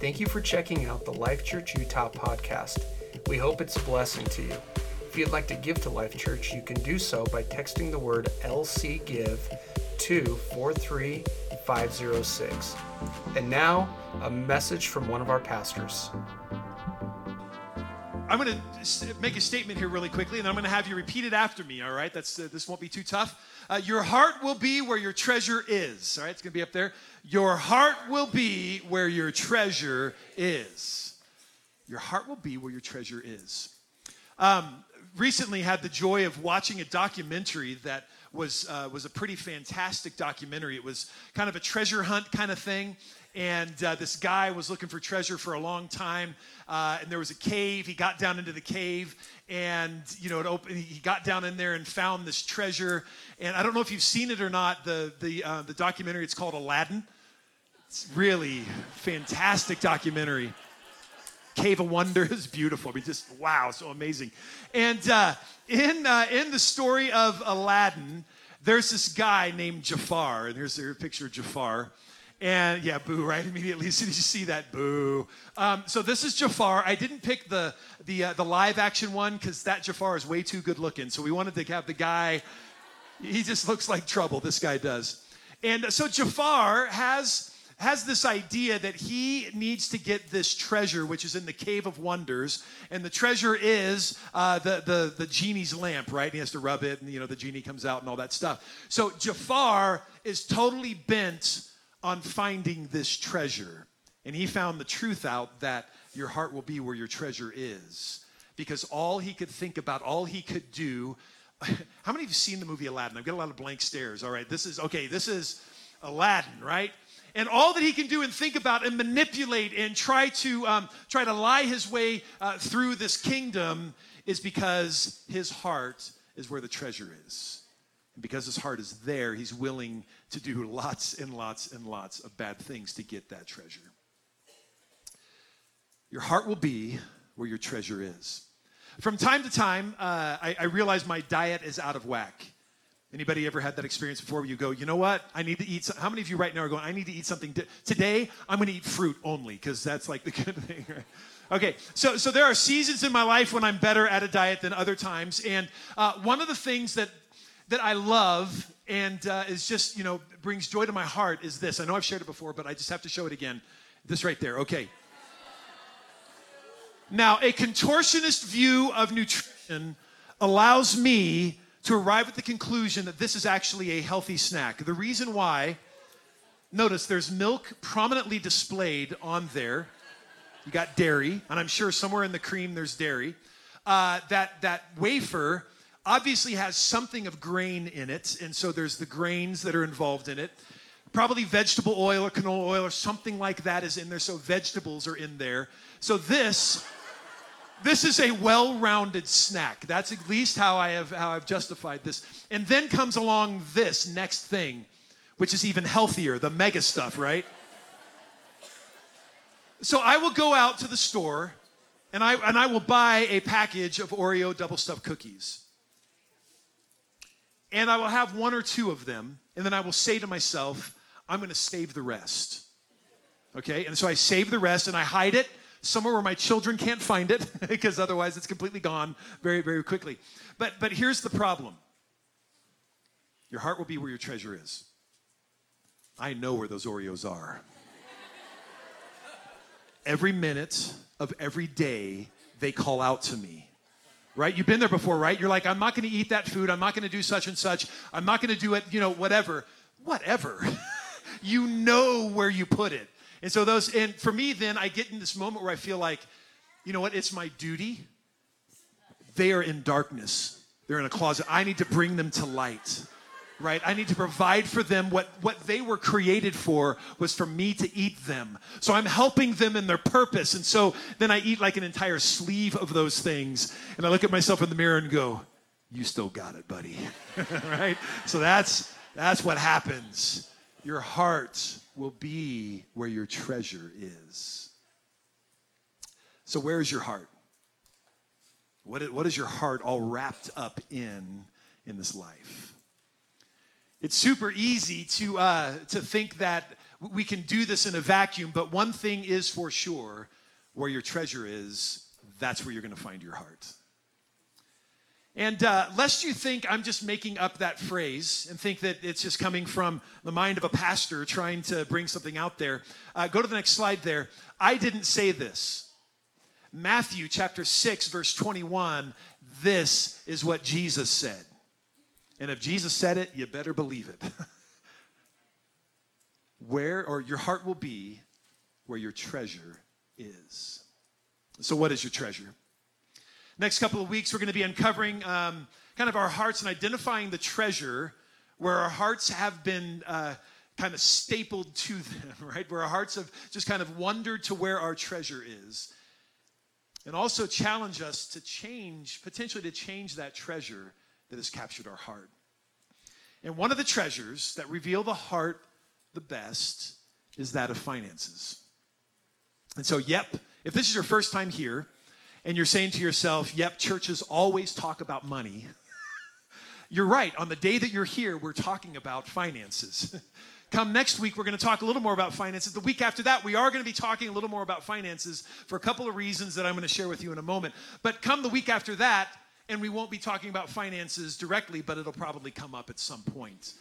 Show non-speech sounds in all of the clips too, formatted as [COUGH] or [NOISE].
Thank you for checking out the Life Church Utah podcast. We hope it's a blessing to you. If you'd like to give to Life Church, you can do so by texting the word LC Give to 43506. And now, a message from one of our pastors. I'm going to make a statement here really quickly, and I'm going to have you repeat it after me. All right, that's uh, this won't be too tough. Uh, your heart will be where your treasure is. All right, it's going to be up there. Your heart will be where your treasure is. Your heart will be where your treasure is. Um, recently, had the joy of watching a documentary that was uh, was a pretty fantastic documentary. It was kind of a treasure hunt kind of thing, and uh, this guy was looking for treasure for a long time. Uh, and there was a cave. He got down into the cave, and you know, it opened, he got down in there and found this treasure. And I don't know if you've seen it or not. The the uh, the documentary. It's called Aladdin. It's really fantastic documentary. Cave of Wonders, beautiful. I mean, just wow, so amazing. And uh, in uh, in the story of Aladdin, there's this guy named Jafar, and here's a picture of Jafar. And yeah, boo, right? [LAUGHS] Immediately, soon as you see that, boo. Um, so this is Jafar. I didn't pick the the uh, the live action one because that Jafar is way too good looking. So we wanted to have the guy. He just looks like trouble. This guy does. And so Jafar has has this idea that he needs to get this treasure, which is in the Cave of Wonders, and the treasure is uh, the, the the genie's lamp, right? And he has to rub it, and you know the genie comes out and all that stuff. So Jafar is totally bent on finding this treasure, and he found the truth out that your heart will be where your treasure is, because all he could think about, all he could do. [LAUGHS] How many of you seen the movie Aladdin? I've got a lot of blank stares. All right, this is okay. This is Aladdin, right? and all that he can do and think about and manipulate and try to um, try to lie his way uh, through this kingdom is because his heart is where the treasure is because his heart is there he's willing to do lots and lots and lots of bad things to get that treasure your heart will be where your treasure is from time to time uh, I, I realize my diet is out of whack Anybody ever had that experience before where you go, you know what? I need to eat. Some, how many of you right now are going, I need to eat something. Di- Today, I'm going to eat fruit only because that's like the [LAUGHS] good thing, right? Okay, so, so there are seasons in my life when I'm better at a diet than other times. And uh, one of the things that, that I love and uh, is just, you know, brings joy to my heart is this. I know I've shared it before, but I just have to show it again. This right there, okay. Now, a contortionist view of nutrition allows me to arrive at the conclusion that this is actually a healthy snack. The reason why, notice there's milk prominently displayed on there. You got dairy, and I'm sure somewhere in the cream there's dairy. Uh, that, that wafer obviously has something of grain in it, and so there's the grains that are involved in it. Probably vegetable oil or canola oil or something like that is in there, so vegetables are in there. So this this is a well-rounded snack. That's at least how I have how I've justified this. And then comes along this next thing, which is even healthier, the mega stuff, right? So I will go out to the store and I and I will buy a package of Oreo double stuffed cookies. And I will have one or two of them, and then I will say to myself, I'm going to save the rest. Okay? And so I save the rest and I hide it somewhere where my children can't find it [LAUGHS] because otherwise it's completely gone very very quickly. But but here's the problem. Your heart will be where your treasure is. I know where those oreos are. Every minute of every day they call out to me right you've been there before right you're like i'm not going to eat that food i'm not going to do such and such i'm not going to do it you know whatever whatever [LAUGHS] you know where you put it and so those, and for me, then I get in this moment where I feel like, you know what, it's my duty. They are in darkness. They're in a closet. I need to bring them to light. Right? I need to provide for them what, what they were created for was for me to eat them. So I'm helping them in their purpose. And so then I eat like an entire sleeve of those things. And I look at myself in the mirror and go, You still got it, buddy. [LAUGHS] right? So that's that's what happens. Your heart will be where your treasure is. So, where is your heart? What is, what is your heart all wrapped up in in this life? It's super easy to, uh, to think that we can do this in a vacuum, but one thing is for sure where your treasure is, that's where you're going to find your heart. And uh, lest you think I'm just making up that phrase and think that it's just coming from the mind of a pastor trying to bring something out there, uh, go to the next slide there. I didn't say this. Matthew chapter 6, verse 21, this is what Jesus said. And if Jesus said it, you better believe it. [LAUGHS] where, or your heart will be where your treasure is. So, what is your treasure? Next couple of weeks, we're going to be uncovering um, kind of our hearts and identifying the treasure where our hearts have been uh, kind of stapled to them, [LAUGHS] right? Where our hearts have just kind of wandered to where our treasure is. And also challenge us to change, potentially to change that treasure that has captured our heart. And one of the treasures that reveal the heart the best is that of finances. And so, yep, if this is your first time here, and you're saying to yourself, yep, churches always talk about money, [LAUGHS] you're right. On the day that you're here, we're talking about finances. [LAUGHS] Come next week, we're going to talk a little more about finances. The week after that, we are going to be talking a little more about finances for a couple of reasons that I'm going to share with you in a moment. But come the week after that, and we won't be talking about finances directly, but it'll probably come up at some point.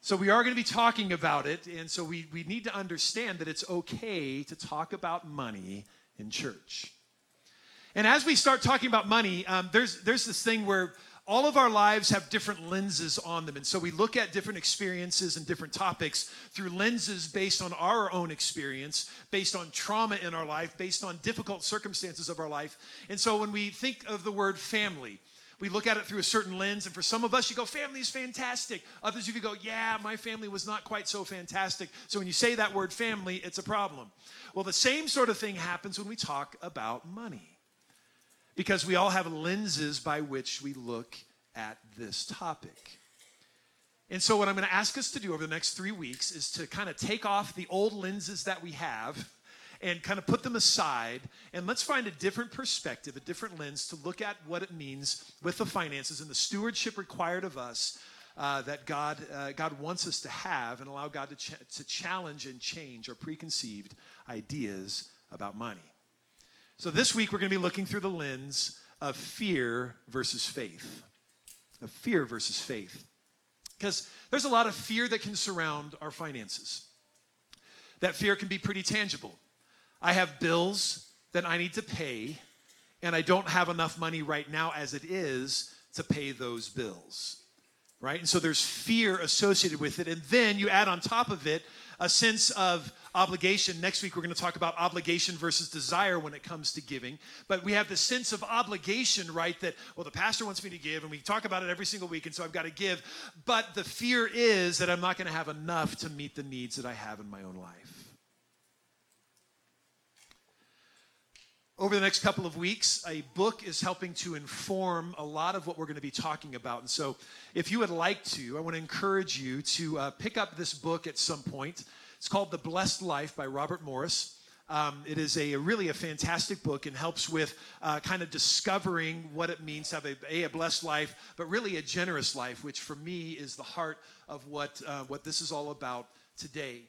So we are going to be talking about it, and so we, we need to understand that it's okay to talk about money in church. And as we start talking about money, um, there's, there's this thing where all of our lives have different lenses on them. And so we look at different experiences and different topics through lenses based on our own experience, based on trauma in our life, based on difficult circumstances of our life. And so when we think of the word family, we look at it through a certain lens. And for some of us, you go, family is fantastic. Others of you go, yeah, my family was not quite so fantastic. So when you say that word family, it's a problem. Well, the same sort of thing happens when we talk about money. Because we all have lenses by which we look at this topic. And so, what I'm going to ask us to do over the next three weeks is to kind of take off the old lenses that we have and kind of put them aside and let's find a different perspective, a different lens to look at what it means with the finances and the stewardship required of us uh, that God, uh, God wants us to have and allow God to, ch- to challenge and change our preconceived ideas about money. So this week we're going to be looking through the lens of fear versus faith. Of fear versus faith. Because there's a lot of fear that can surround our finances. That fear can be pretty tangible. I have bills that I need to pay, and I don't have enough money right now as it is to pay those bills. Right? And so there's fear associated with it. And then you add on top of it a sense of obligation. Next week, we're going to talk about obligation versus desire when it comes to giving. But we have the sense of obligation, right? That, well, the pastor wants me to give, and we talk about it every single week, and so I've got to give. But the fear is that I'm not going to have enough to meet the needs that I have in my own life. Over the next couple of weeks, a book is helping to inform a lot of what we're going to be talking about. And so, if you would like to, I want to encourage you to uh, pick up this book at some point. It's called The Blessed Life by Robert Morris. Um, it is a, really a fantastic book and helps with uh, kind of discovering what it means to have a, a, a, blessed life, but really a generous life, which for me is the heart of what, uh, what this is all about today.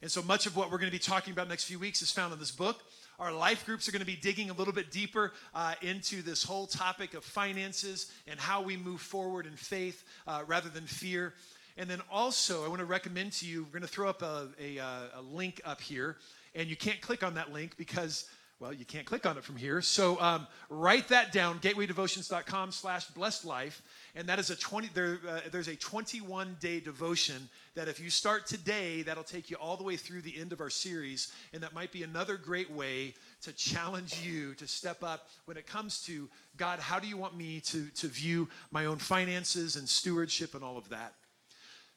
And so much of what we're going to be talking about next few weeks is found in this book. Our life groups are going to be digging a little bit deeper uh, into this whole topic of finances and how we move forward in faith uh, rather than fear. And then also, I want to recommend to you, we're going to throw up a, a, uh, a link up here, and you can't click on that link because well, you can't click on it from here. So um, write that down, gatewaydevotions.com slash blessed life. And that is a 20, there, uh, there's a 21 day devotion that if you start today, that'll take you all the way through the end of our series. And that might be another great way to challenge you to step up when it comes to God, how do you want me to, to view my own finances and stewardship and all of that?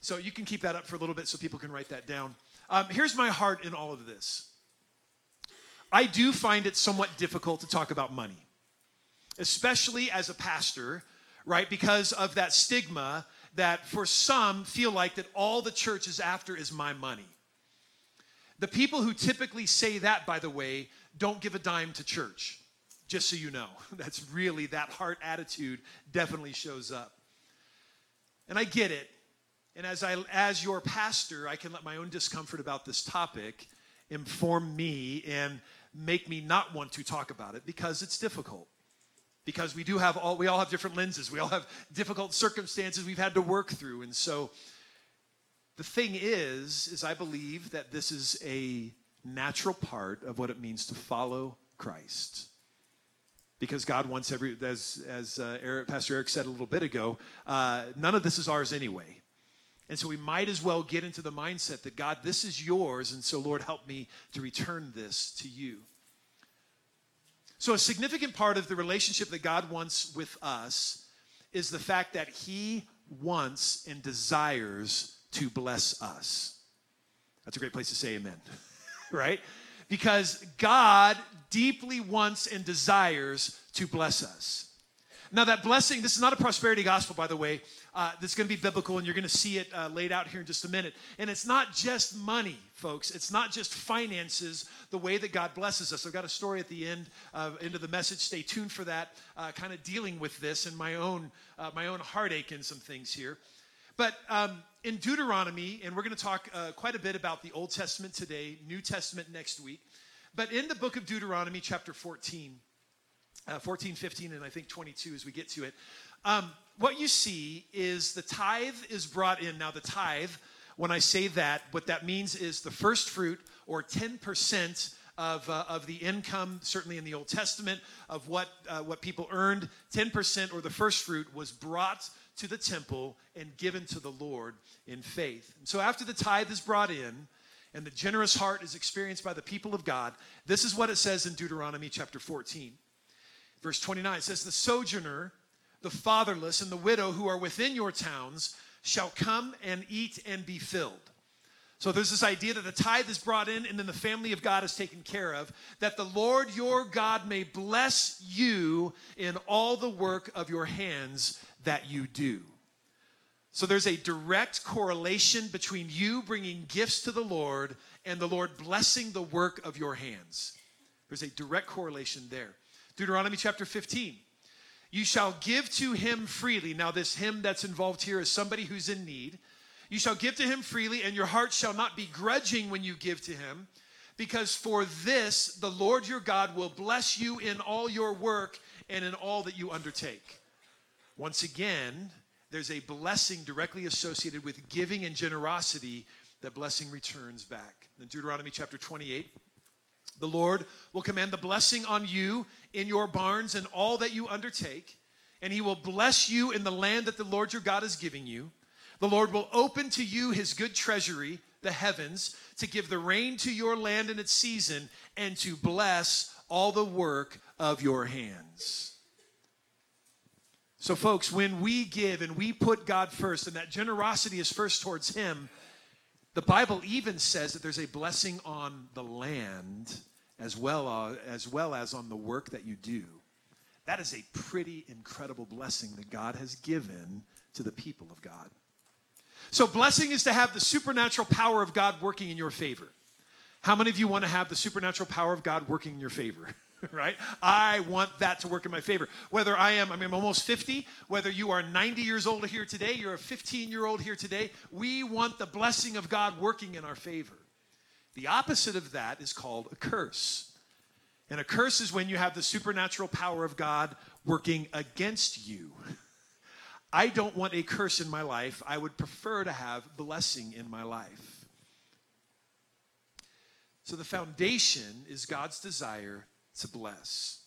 So you can keep that up for a little bit so people can write that down. Um, here's my heart in all of this. I do find it somewhat difficult to talk about money, especially as a pastor, right? Because of that stigma that for some feel like that all the church is after is my money. The people who typically say that, by the way, don't give a dime to church, just so you know. [LAUGHS] That's really that heart attitude definitely shows up. And I get it. And as, I, as your pastor, I can let my own discomfort about this topic inform me and make me not want to talk about it because it's difficult. Because we do have all, we all have different lenses. We all have difficult circumstances we've had to work through. And so the thing is, is I believe that this is a natural part of what it means to follow Christ because God wants every, as, as uh, Eric, Pastor Eric said a little bit ago, uh, none of this is ours anyway. And so we might as well get into the mindset that God, this is yours, and so Lord, help me to return this to you. So, a significant part of the relationship that God wants with us is the fact that He wants and desires to bless us. That's a great place to say amen, [LAUGHS] right? Because God deeply wants and desires to bless us. Now, that blessing, this is not a prosperity gospel, by the way. Uh, that's going to be biblical, and you're going to see it uh, laid out here in just a minute. And it's not just money, folks. It's not just finances, the way that God blesses us. I've got a story at the end, uh, end of the message. Stay tuned for that, uh, kind of dealing with this and my own, uh, my own heartache and some things here. But um, in Deuteronomy, and we're going to talk uh, quite a bit about the Old Testament today, New Testament next week. But in the book of Deuteronomy, chapter 14, uh, 14, 15, and I think 22 as we get to it, um, what you see is the tithe is brought in. Now, the tithe, when I say that, what that means is the first fruit or 10% of, uh, of the income, certainly in the Old Testament, of what, uh, what people earned, 10% or the first fruit was brought to the temple and given to the Lord in faith. And so after the tithe is brought in, and the generous heart is experienced by the people of God, this is what it says in Deuteronomy chapter 14. Verse 29 it says, The sojourner, the fatherless, and the widow who are within your towns shall come and eat and be filled. So there's this idea that the tithe is brought in and then the family of God is taken care of, that the Lord your God may bless you in all the work of your hands that you do. So there's a direct correlation between you bringing gifts to the Lord and the Lord blessing the work of your hands. There's a direct correlation there. Deuteronomy chapter 15. You shall give to him freely. Now, this him that's involved here is somebody who's in need. You shall give to him freely, and your heart shall not be grudging when you give to him, because for this the Lord your God will bless you in all your work and in all that you undertake. Once again, there's a blessing directly associated with giving and generosity that blessing returns back. In Deuteronomy chapter 28, the Lord will command the blessing on you in your barns and all that you undertake, and he will bless you in the land that the Lord your God is giving you. The Lord will open to you his good treasury, the heavens, to give the rain to your land in its season and to bless all the work of your hands. So, folks, when we give and we put God first, and that generosity is first towards Him, the Bible even says that there's a blessing on the land as well, uh, as well as on the work that you do. That is a pretty incredible blessing that God has given to the people of God. So, blessing is to have the supernatural power of God working in your favor. How many of you want to have the supernatural power of God working in your favor? [LAUGHS] right? I want that to work in my favor. Whether I am, I mean, I'm almost 50, whether you are 90 years old here today, you're a 15 year old here today, we want the blessing of God working in our favor. The opposite of that is called a curse. And a curse is when you have the supernatural power of God working against you. I don't want a curse in my life. I would prefer to have blessing in my life. So the foundation is God's desire to bless.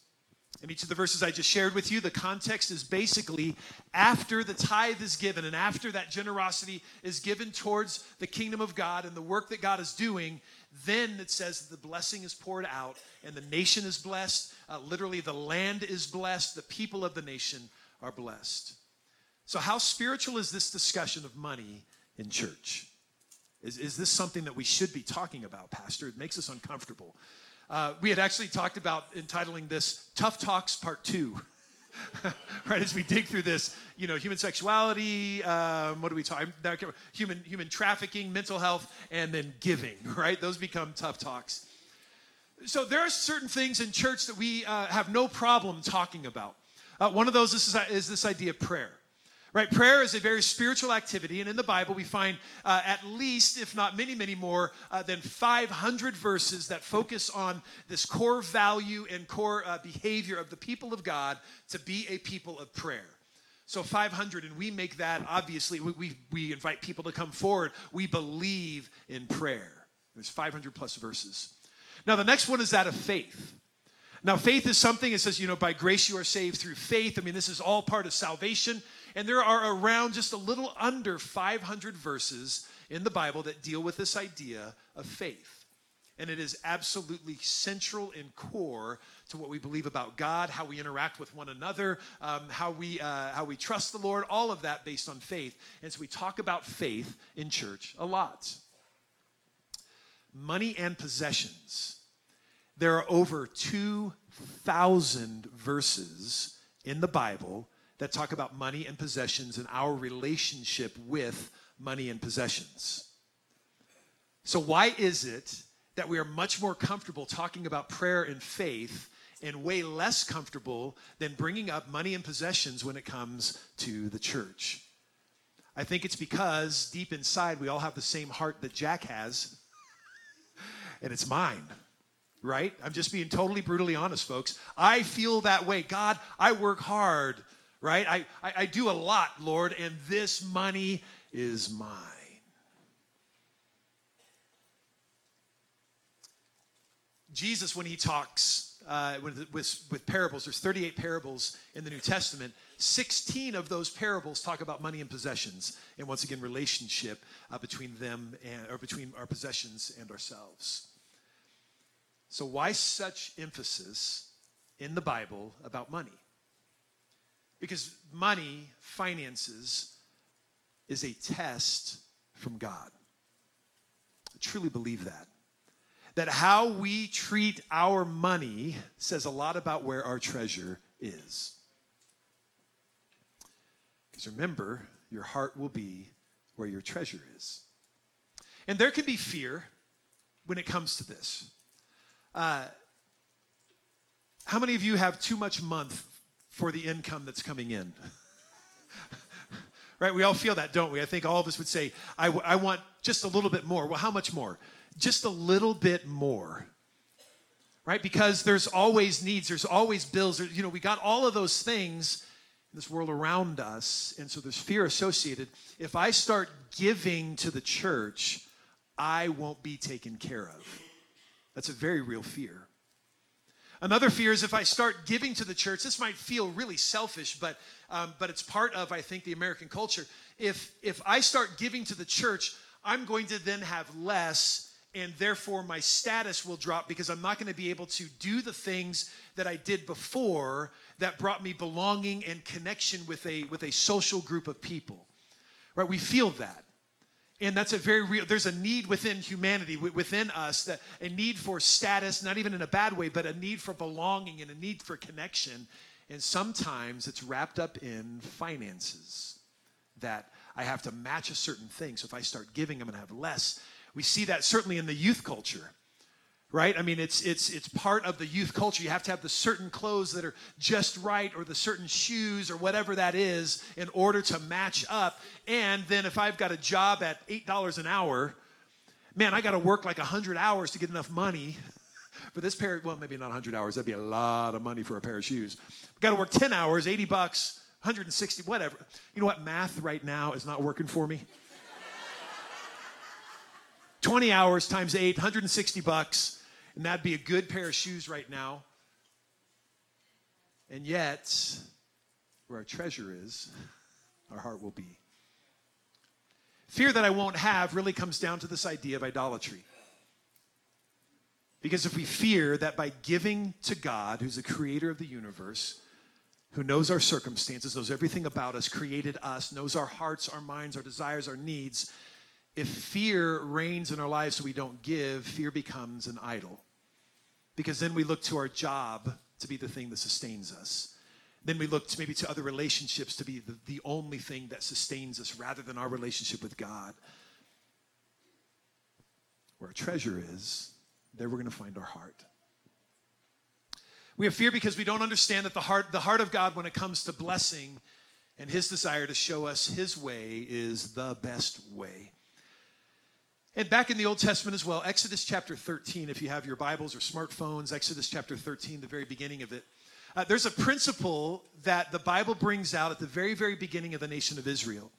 In each of the verses I just shared with you, the context is basically after the tithe is given and after that generosity is given towards the kingdom of God and the work that God is doing, then it says the blessing is poured out and the nation is blessed. Uh, literally, the land is blessed, the people of the nation are blessed. So, how spiritual is this discussion of money in church? Is, is this something that we should be talking about, Pastor? It makes us uncomfortable. Uh, we had actually talked about entitling this Tough Talks Part 2. [LAUGHS] [LAUGHS] right as we dig through this, you know, human sexuality, um, what do we talk? Human human trafficking, mental health, and then giving. [LAUGHS] Right, those become tough talks. So there are certain things in church that we uh, have no problem talking about. Uh, one of those is, is this idea of prayer Right? Prayer is a very spiritual activity, and in the Bible we find uh, at least, if not many, many more uh, than 500 verses that focus on this core value and core uh, behavior of the people of God to be a people of prayer. So 500, and we make that obviously, we, we, we invite people to come forward. We believe in prayer. There's 500 plus verses. Now, the next one is that of faith. Now, faith is something, it says, you know, by grace you are saved through faith. I mean, this is all part of salvation. And there are around just a little under 500 verses in the Bible that deal with this idea of faith. And it is absolutely central and core to what we believe about God, how we interact with one another, um, how, we, uh, how we trust the Lord, all of that based on faith. And so we talk about faith in church a lot. Money and possessions. There are over 2,000 verses in the Bible that talk about money and possessions and our relationship with money and possessions. So, why is it that we are much more comfortable talking about prayer and faith and way less comfortable than bringing up money and possessions when it comes to the church? I think it's because deep inside we all have the same heart that Jack has, [LAUGHS] and it's mine right? I'm just being totally brutally honest, folks. I feel that way. God, I work hard right? I, I, I do a lot, Lord, and this money is mine. Jesus, when he talks uh, with, with, with, parables, there's 38 parables in the New Testament. 16 of those parables talk about money and possessions, and once again, relationship uh, between them and or between our possessions and ourselves. So, why such emphasis in the Bible about money? Because money, finances, is a test from God. I truly believe that. That how we treat our money says a lot about where our treasure is. Because remember, your heart will be where your treasure is. And there can be fear when it comes to this. Uh, how many of you have too much month for the income that's coming in. [LAUGHS] right? We all feel that, don't we? I think all of us would say, I, w- I want just a little bit more. Well, how much more? Just a little bit more. Right? Because there's always needs, there's always bills. There, you know, we got all of those things in this world around us, and so there's fear associated. If I start giving to the church, I won't be taken care of. That's a very real fear. Another fear is if I start giving to the church, this might feel really selfish, but, um, but it's part of, I think, the American culture. If, if I start giving to the church, I'm going to then have less, and therefore my status will drop because I'm not going to be able to do the things that I did before that brought me belonging and connection with a, with a social group of people. Right? We feel that. And that's a very real, there's a need within humanity, within us, that a need for status, not even in a bad way, but a need for belonging and a need for connection. And sometimes it's wrapped up in finances that I have to match a certain thing. So if I start giving, I'm going to have less. We see that certainly in the youth culture right? I mean it's it's it's part of the youth culture. You have to have the certain clothes that are just right or the certain shoes or whatever that is in order to match up. And then if i've got a job at $8 an hour man i got to work like 100 hours to get enough money. [LAUGHS] For this pair well maybe not 100 hours. That'd be a lot of money for a pair of shoes. Got to work 10 hours 80 bucks 160 whatever. You know what? Math right now is not working for me. [LAUGHS] 20 hours times 8 160 bucks and that'd be a good pair of shoes right now. And yet, where our treasure is, our heart will be. Fear that I won't have really comes down to this idea of idolatry. Because if we fear that by giving to God, who's the creator of the universe, who knows our circumstances, knows everything about us, created us, knows our hearts, our minds, our desires, our needs, if fear reigns in our lives so we don't give, fear becomes an idol. Because then we look to our job to be the thing that sustains us. Then we look to maybe to other relationships to be the, the only thing that sustains us rather than our relationship with God. Where our treasure is, there we're going to find our heart. We have fear because we don't understand that the heart, the heart of God when it comes to blessing And his desire to show us his way is the best way. And back in the Old Testament as well, Exodus chapter 13, if you have your Bibles or smartphones, Exodus chapter 13, the very beginning of it, uh, there's a principle that the Bible brings out at the very, very beginning of the nation of Israel.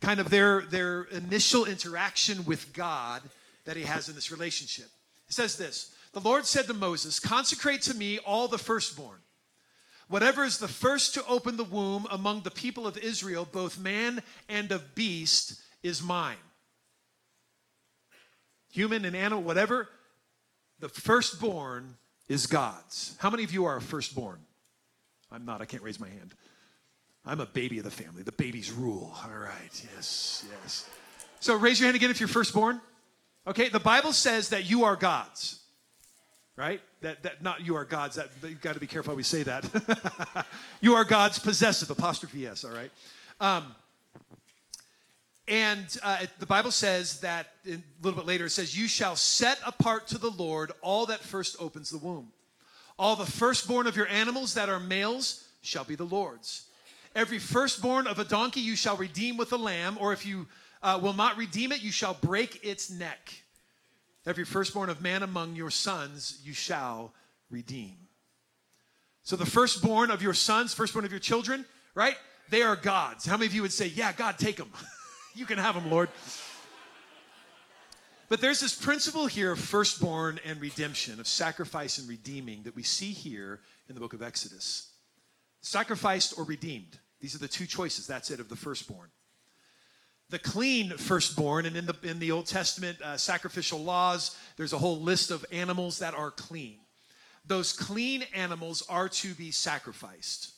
Kind of their, their initial interaction with God that he has in this relationship. It says this The Lord said to Moses, Consecrate to me all the firstborn. Whatever is the first to open the womb among the people of Israel, both man and of beast, is mine human and animal, whatever, the firstborn is God's. How many of you are a firstborn? I'm not, I can't raise my hand. I'm a baby of the family. The babies rule. All right, yes, yes. So raise your hand again if you're firstborn. Okay, the Bible says that you are God's. Right? That, that not you are God's. That you've got to be careful how we say that. [LAUGHS] you are God's possessive, apostrophe S, all right? Um, and uh, the Bible says that a little bit later, it says, You shall set apart to the Lord all that first opens the womb. All the firstborn of your animals that are males shall be the Lord's. Every firstborn of a donkey you shall redeem with a lamb, or if you uh, will not redeem it, you shall break its neck. Every firstborn of man among your sons you shall redeem. So the firstborn of your sons, firstborn of your children, right? They are God's. How many of you would say, Yeah, God, take them? [LAUGHS] You can have them, Lord. But there's this principle here of firstborn and redemption, of sacrifice and redeeming that we see here in the book of Exodus. Sacrificed or redeemed. These are the two choices. That's it, of the firstborn. The clean firstborn, and in the, in the Old Testament uh, sacrificial laws, there's a whole list of animals that are clean. Those clean animals are to be sacrificed.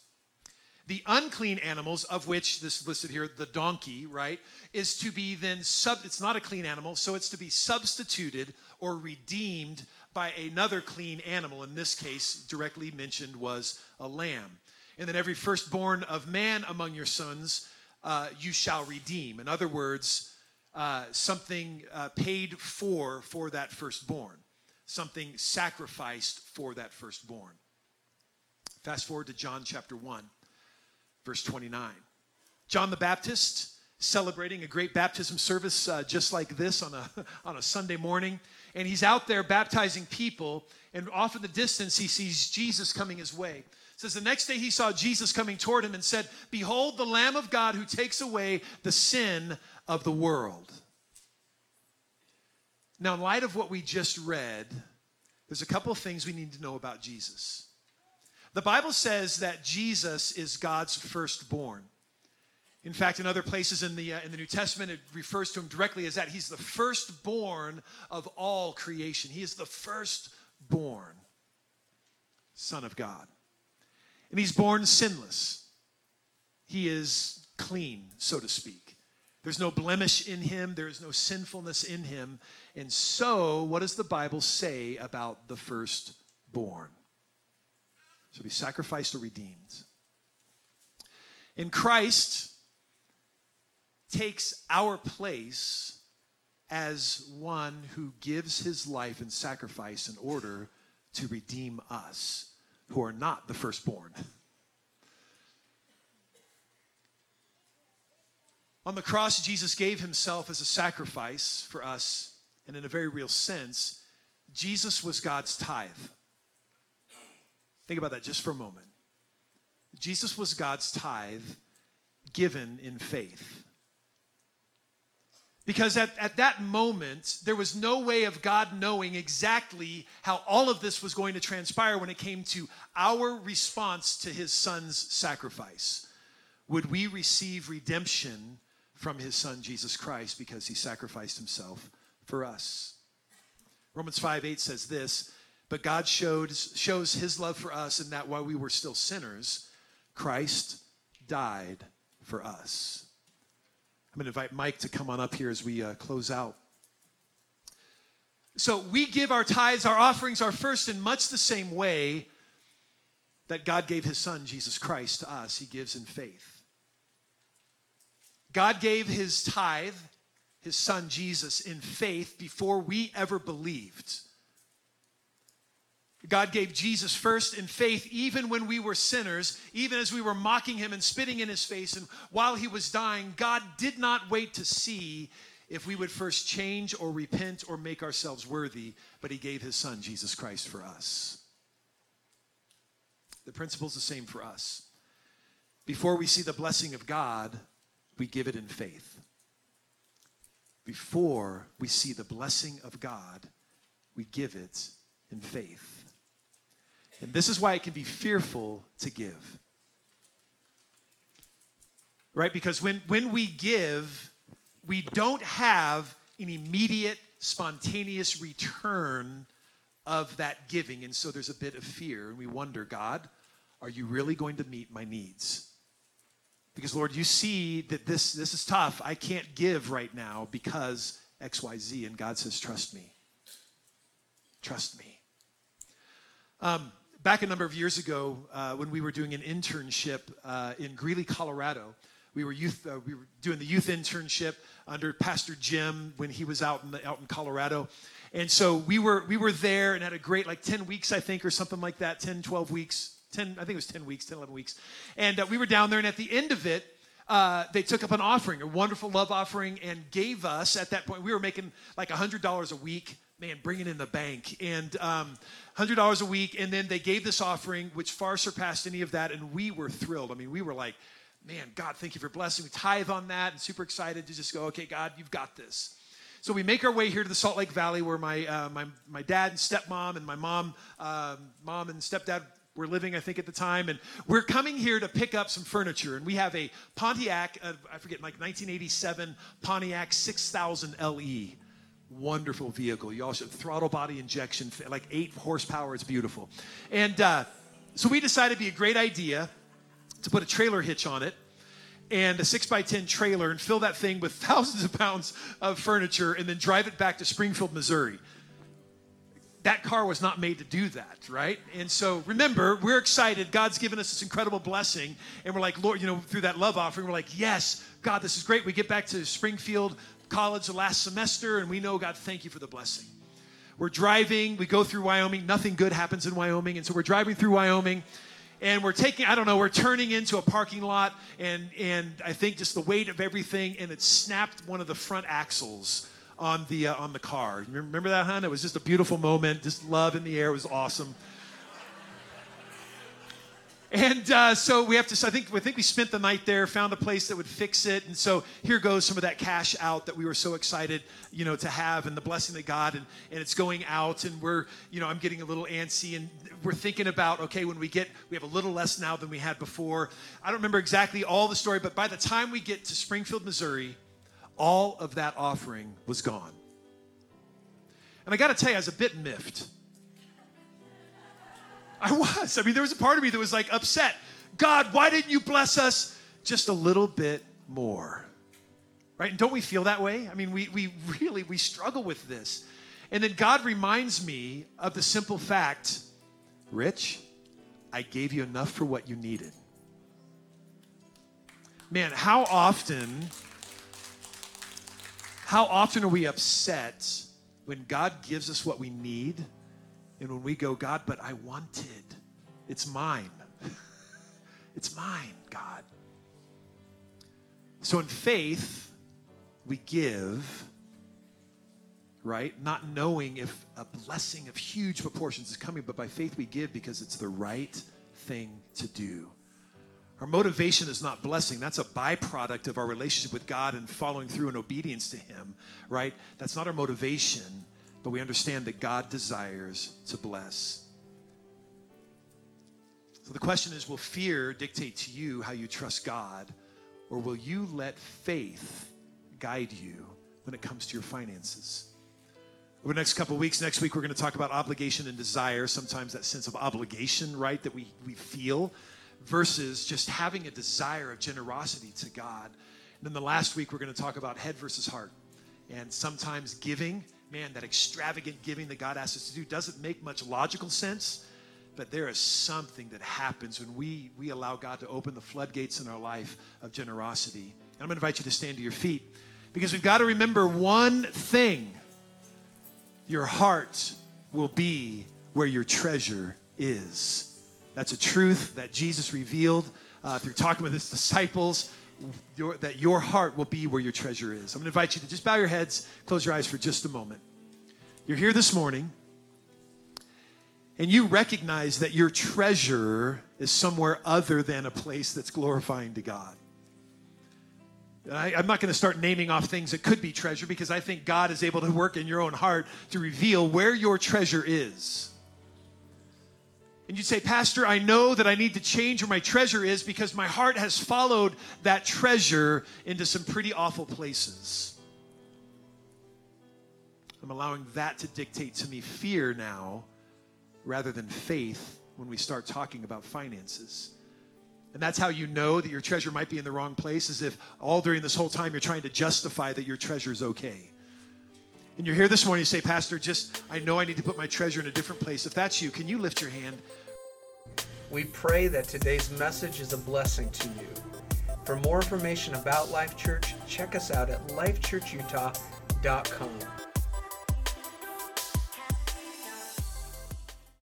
The unclean animals, of which this listed here, the donkey, right, is to be then sub, it's not a clean animal, so it's to be substituted or redeemed by another clean animal. In this case, directly mentioned was a lamb. And then every firstborn of man among your sons uh, you shall redeem. In other words, uh, something uh, paid for for that firstborn, something sacrificed for that firstborn. Fast forward to John chapter 1 verse 29. John the Baptist celebrating a great baptism service uh, just like this on a, [LAUGHS] on a Sunday morning. And he's out there baptizing people, and off in the distance, he sees Jesus coming his way. It says the next day he saw Jesus coming toward him and said, Behold, the Lamb of God who takes away the sin of the world. Now, in light of what we just read, there's a couple of things we need to know about Jesus. The Bible says that Jesus is God's firstborn. In fact, in other places in the, uh, in the New Testament, it refers to him directly as that. He's the firstborn of all creation. He is the firstborn Son of God. And he's born sinless. He is clean, so to speak. There's no blemish in him, there is no sinfulness in him. And so, what does the Bible say about the firstborn? Shall be sacrificed or redeemed. In Christ takes our place as one who gives his life in sacrifice in order to redeem us who are not the firstborn. On the cross, Jesus gave himself as a sacrifice for us, and in a very real sense, Jesus was God's tithe. Think about that just for a moment. Jesus was God's tithe given in faith. Because at, at that moment, there was no way of God knowing exactly how all of this was going to transpire when it came to our response to his son's sacrifice. Would we receive redemption from his son Jesus Christ because he sacrificed himself for us? Romans 5 8 says this but God showed, shows his love for us in that while we were still sinners, Christ died for us. I'm going to invite Mike to come on up here as we uh, close out. So we give our tithes, our offerings, our first in much the same way that God gave his son, Jesus Christ, to us. He gives in faith. God gave his tithe, his son Jesus, in faith before we ever believed. God gave Jesus first in faith, even when we were sinners, even as we were mocking him and spitting in his face. And while he was dying, God did not wait to see if we would first change or repent or make ourselves worthy, but he gave his son, Jesus Christ, for us. The principle is the same for us. Before we see the blessing of God, we give it in faith. Before we see the blessing of God, we give it in faith. And this is why it can be fearful to give. Right? Because when, when we give, we don't have an immediate, spontaneous return of that giving. And so there's a bit of fear. And we wonder, God, are you really going to meet my needs? Because, Lord, you see that this, this is tough. I can't give right now because XYZ. And God says, trust me. Trust me. Um, back a number of years ago, uh, when we were doing an internship uh, in Greeley, Colorado, we were youth. Uh, we were doing the youth internship under Pastor Jim when he was out in the, out in Colorado, and so we were we were there and had a great like ten weeks I think or something like that, 10, 12 weeks, ten I think it was ten weeks, 10, 11 weeks, and uh, we were down there and at the end of it. Uh, they took up an offering, a wonderful love offering, and gave us at that point. We were making like $100 a week man, bringing in the bank and um, $100 a week. And then they gave this offering, which far surpassed any of that. And we were thrilled. I mean, we were like, man, God, thank you for blessing. We tithe on that and super excited to just go, okay, God, you've got this. So we make our way here to the Salt Lake Valley where my, uh, my, my dad and stepmom and my mom, um, mom and stepdad were living, I think, at the time. And we're coming here to pick up some furniture. And we have a Pontiac, uh, I forget, like 1987 Pontiac 6000 LE wonderful vehicle. You also throttle body injection, like eight horsepower. It's beautiful. And uh, so we decided it'd be a great idea to put a trailer hitch on it and a 6 by 10 trailer and fill that thing with [LAUGHS] thousands of pounds of furniture and then drive it back to Springfield, Missouri. That car was not made to do that, right? And so remember, we're excited. God's given us this incredible blessing. And we're like, Lord, you know, through that love offering, we're like, yes, God, this is great. We get back to Springfield, college the last semester, and we know, God, thank you for the blessing. We're driving, we go through Wyoming, nothing good happens in Wyoming, and so we're driving through Wyoming, and we're taking, I don't know, we're turning into a parking lot, and, and I think just the weight of everything, and it snapped one of the front axles on the, uh, on the car. Remember that, hon? It was just a beautiful moment, just love in the air, it was awesome. And uh, so we have to. I think I think we spent the night there, found a place that would fix it, and so here goes some of that cash out that we were so excited, you know, to have, and the blessing of God, and and it's going out, and we're, you know, I'm getting a little antsy, and we're thinking about, okay, when we get, we have a little less now than we had before. I don't remember exactly all the story, but by the time we get to Springfield, Missouri, all of that offering was gone. And I got to tell you, I was a bit miffed I was. I mean, there was a part of me that was like upset. God, why didn't you bless us just a little bit more? Right? And don't we feel that way? I mean, we, we really, we struggle with this. And then God reminds me of the simple fact, Rich, I gave you enough for what you needed. Man, how often, how often are we upset when God gives us what we need and when we go, God, but I wanted, it's mine. [LAUGHS] it's mine, God. So in faith, we give, right? Not knowing if a blessing of huge proportions is coming, but by faith we give because it's the right thing to do. Our motivation is not blessing. That's a byproduct of our relationship with God and following through in obedience to Him, right? That's not our motivation but we understand that God desires to bless. So the question is will fear dictate to you how you trust God, or will you let faith guide you when it comes to your finances? Over the next couple weeks, next week, we're going to talk about obligation and desire, sometimes that sense of obligation, right, that we, we feel, versus just having a desire of generosity to God. And then the last week, we're going to talk about head versus heart. And sometimes giving man, that extravagant giving that God asks us to do doesn't make much logical sense, but there is something that happens when we, we allow God to open the floodgates in our life of generosity. And I'm going to invite you to stand to your feet because we've got to remember one thing your heart will be where your treasure is. That's a truth that Jesus revealed uh, through talking with his disciples. Your, that your heart will be where your treasure is. I'm going to invite you to just bow your heads, close your eyes for just a moment. You're here this morning, and you recognize that your treasure is somewhere other than a place that's glorifying to God. I, am not going to start naming off things that could be treasure because I think God is able to work in your own heart to reveal where your treasure is. And you'd say, Pastor, I know that I need to change where my treasure is because my heart has followed that treasure into some pretty awful places. I'm allowing that to dictate to me fear now rather than faith when we start talking about finances. And that's how you know that your treasure might be in the wrong place, is if all during this whole time you're trying to justify that your treasure is okay. And you're here this morning, you say, Pastor, just, I know I need to put my treasure in a different place. If that's you, can you lift your hand? We pray that today's message is a blessing to you. For more information about Life Church, check us out at lifechurchutah.com.